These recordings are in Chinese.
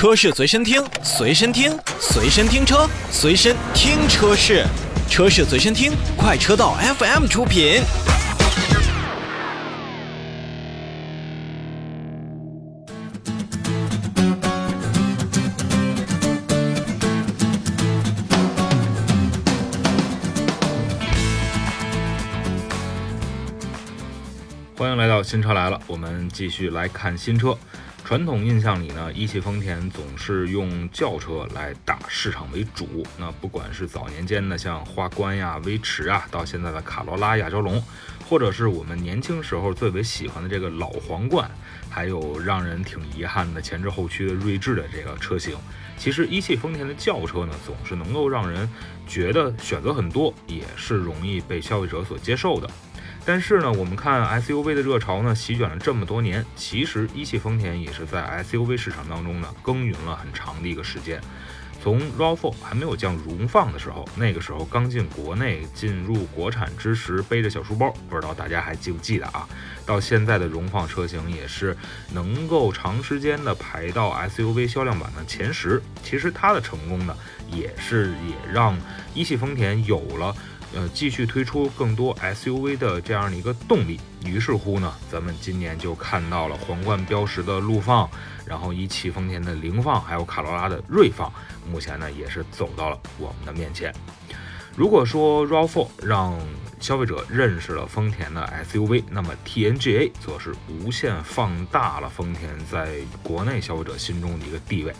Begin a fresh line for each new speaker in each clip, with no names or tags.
车市随身听，随身听，随身听车，随身听车市，车市随身听，快车道 FM 出品。
欢迎来到新车来了，我们继续来看新车。传统印象里呢，一汽丰田总是用轿车来打市场为主。那不管是早年间的像花冠呀、威驰啊，到现在的卡罗拉、亚洲龙，或者是我们年轻时候最为喜欢的这个老皇冠，还有让人挺遗憾的前置后驱的锐志的这个车型，其实一汽丰田的轿车呢，总是能够让人觉得选择很多，也是容易被消费者所接受的。但是呢，我们看 SUV 的热潮呢，席卷了这么多年，其实一汽丰田也是在 SUV 市场当中呢耕耘了很长的一个时间。从 RAV4 还没有降荣放的时候，那个时候刚进国内、进入国产之时，背着小书包，不知道大家还记不记得啊？到现在的荣放车型也是能够长时间的排到 SUV 销量榜的前十。其实它的成功呢，也是也让一汽丰田有了。呃，继续推出更多 SUV 的这样的一个动力，于是乎呢，咱们今年就看到了皇冠标识的陆放，然后一汽丰田的凌放，还有卡罗拉的锐放，目前呢也是走到了我们的面前。如果说 RAV4 让消费者认识了丰田的 SUV，那么 TNGA 则是无限放大了丰田在国内消费者心中的一个地位。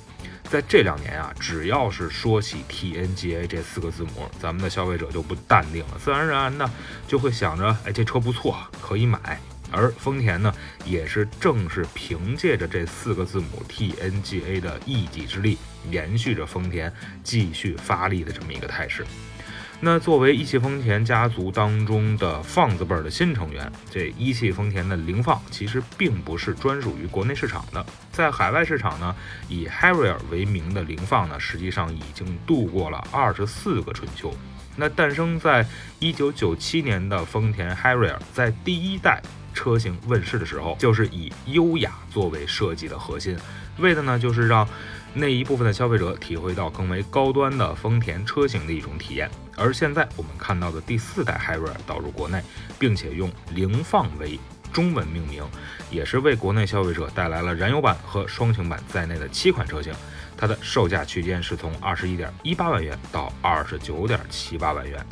在这两年啊，只要是说起 TNGA 这四个字母，咱们的消费者就不淡定了，自然而然的就会想着，哎，这车不错，可以买。而丰田呢，也是正是凭借着这四个字母 TNGA 的一己之力，延续着丰田继续发力的这么一个态势。那作为一汽丰田家族当中的放字辈儿的新成员，这一汽丰田的凌放其实并不是专属于国内市场的，在海外市场呢，以 Harrier 为名的凌放呢，实际上已经度过了二十四个春秋。那诞生在一九九七年的丰田 Harrier，在第一代车型问世的时候，就是以优雅作为设计的核心，为的呢就是让那一部分的消费者体会到更为高端的丰田车型的一种体验。而现在我们看到的第四代 h y r i 导入国内，并且用凌放为中文命名，也是为国内消费者带来了燃油版和双擎版在内的七款车型。它的售价区间是从二十一点一八万元到二十九点七八万元。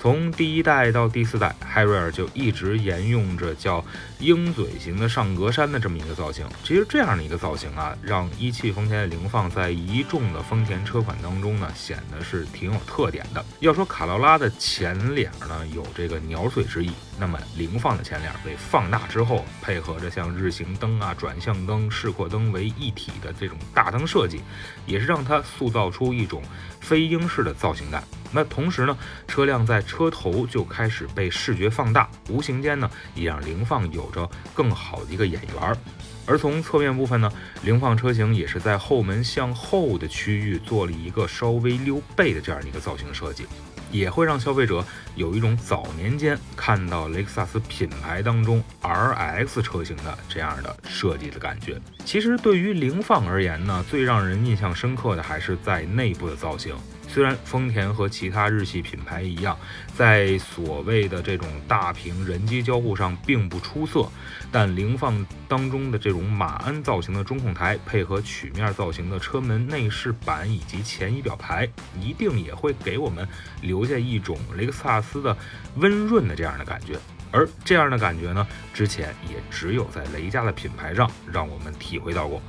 从第一代到第四代汉瑞尔就一直沿用着叫鹰嘴型的上格栅的这么一个造型。其实这样的一个造型啊，让一汽丰田的凌放在一众的丰田车款当中呢，显得是挺有特点的。要说卡罗拉的前脸呢，有这个鸟嘴之意，那么凌放的前脸被放大之后，配合着像日行灯啊、转向灯、示廓灯为一体的这种大灯设计，也是让它塑造出一种飞鹰式的造型感。那同时呢，车辆在车头就开始被视觉放大，无形间呢，也让凌放有着更好的一个眼缘儿。而从侧面部分呢，凌放车型也是在后门向后的区域做了一个稍微溜背的这样一个造型设计，也会让消费者有一种早年间看到雷克萨斯品牌当中 RX 车型的这样的设计的感觉。其实对于凌放而言呢，最让人印象深刻的还是在内部的造型。虽然丰田和其他日系品牌一样，在所谓的这种大屏人机交互上并不出色，但凌放当中的这种马鞍造型的中控台，配合曲面造型的车门内饰板以及前仪表盘，一定也会给我们留下一种雷克萨斯的温润的这样的感觉。而这样的感觉呢，之前也只有在雷家的品牌上让我们体会到过。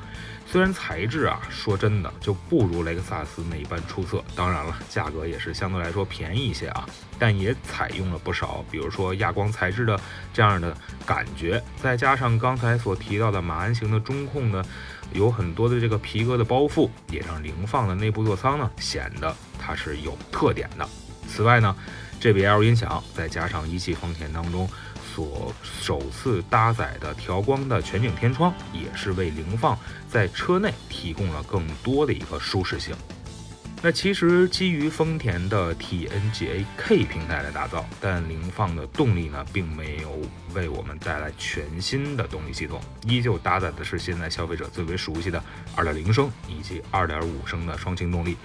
虽然材质啊，说真的就不如雷克萨斯那般出色，当然了，价格也是相对来说便宜一些啊，但也采用了不少，比如说亚光材质的这样的感觉，再加上刚才所提到的马鞍型的中控呢，有很多的这个皮革的包覆，也让凌放的内部座舱呢显得它是有特点的。此外呢，JBL 音响再加上一汽丰田当中。所首次搭载的调光的全景天窗，也是为凌放在车内提供了更多的一个舒适性。那其实基于丰田的 TNGA-K 平台来打造，但凌放的动力呢，并没有为我们带来全新的动力系统，依旧搭载的是现在消费者最为熟悉的2.0升以及2.5升的双擎动力。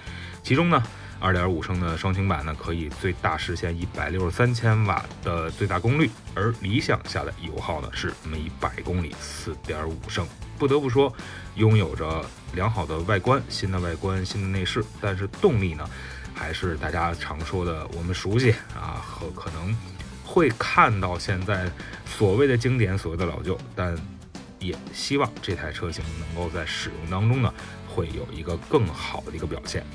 其中呢，2.5升的双擎版呢，可以最大实现163千瓦的最大功率，而理想下的油耗呢是每百公里4.5升。不得不说，拥有着良好的外观、新的外观、新的内饰，但是动力呢，还是大家常说的我们熟悉啊，和可能会看到现在所谓的经典、所谓的老旧，但也希望这台车型能够在使用当中呢，会有一个更好的一个表现。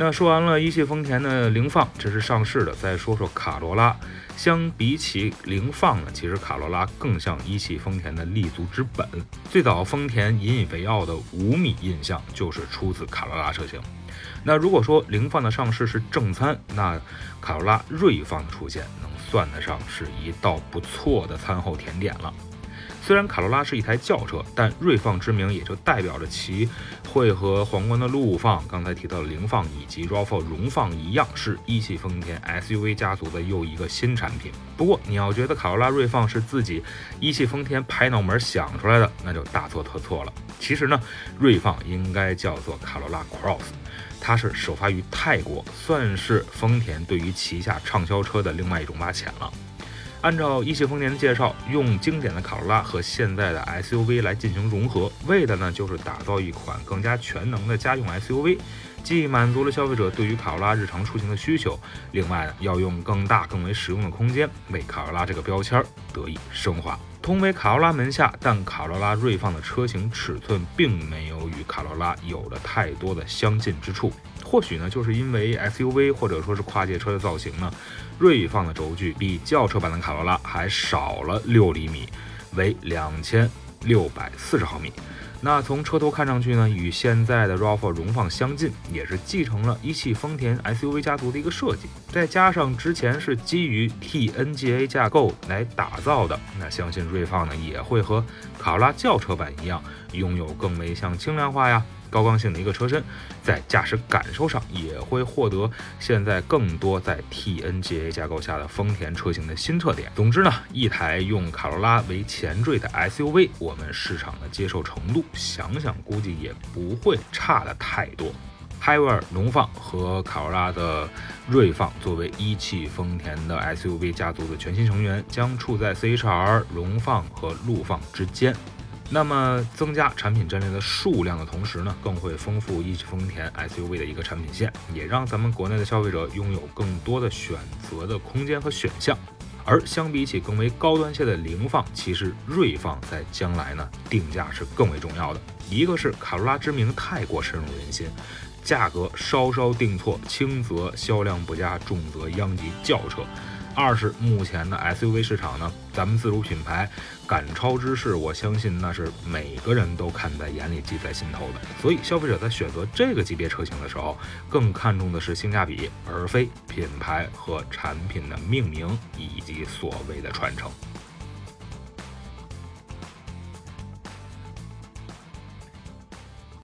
那说完了一汽丰田的凌放，这是上市的，再说说卡罗拉。相比起凌放呢，其实卡罗拉更像一汽丰田的立足之本。最早丰田引以为傲的五米印象就是出自卡罗拉车型。那如果说凌放的上市是正餐，那卡罗拉锐放的出现能算得上是一道不错的餐后甜点了。虽然卡罗拉是一台轿车，但锐放之名也就代表着其会和皇冠的陆放、刚才提到的凌放以及 RAV4 荣放一样，是一汽丰田 SUV 家族的又一个新产品。不过，你要觉得卡罗拉锐放是自己一汽丰田拍脑门想出来的，那就大错特错了。其实呢，锐放应该叫做卡罗拉 Cross，它是首发于泰国，算是丰田对于旗下畅销车的另外一种挖潜了。按照一汽丰田的介绍，用经典的卡罗拉和现在的 SUV 来进行融合，为的呢就是打造一款更加全能的家用 SUV，既满足了消费者对于卡罗拉日常出行的需求，另外呢要用更大更为实用的空间为卡罗拉这个标签得以升华。同为卡罗拉门下，但卡罗拉锐放的车型尺寸并没有与卡罗拉有了太多的相近之处。或许呢，就是因为 SUV 或者说是跨界车的造型呢，锐放的轴距比轿车版的卡罗拉还少了六厘米，为两千六百四十毫米。那从车头看上去呢，与现在的 RAV4 荣放相近，也是继承了一汽丰田 SUV 家族的一个设计。再加上之前是基于 TNGA 架构来打造的，那相信锐放呢也会和卡罗拉轿车版一样，拥有更为像轻量化呀。高刚性的一个车身，在驾驶感受上也会获得现在更多在 TNGA 架构下的丰田车型的新特点。总之呢，一台用卡罗拉为前缀的 SUV，我们市场的接受程度，想想估计也不会差的太多。海威尔荣放和卡罗拉的锐放作为一汽丰田的 SUV 家族的全新成员，将处在 CHR 荣放和陆放之间。那么，增加产品阵列的数量的同时呢，更会丰富一汽丰田 SUV 的一个产品线，也让咱们国内的消费者拥有更多的选择的空间和选项。而相比起更为高端些的凌放，其实锐放在将来呢，定价是更为重要的。一个是卡罗拉之名太过深入人心，价格稍稍定错，轻则销量不佳，重则殃及轿车。二是目前的 SUV 市场呢，咱们自主品牌赶超之势，我相信那是每个人都看在眼里、记在心头的。所以消费者在选择这个级别车型的时候，更看重的是性价比，而非品牌和产品的命名以及所谓的传承。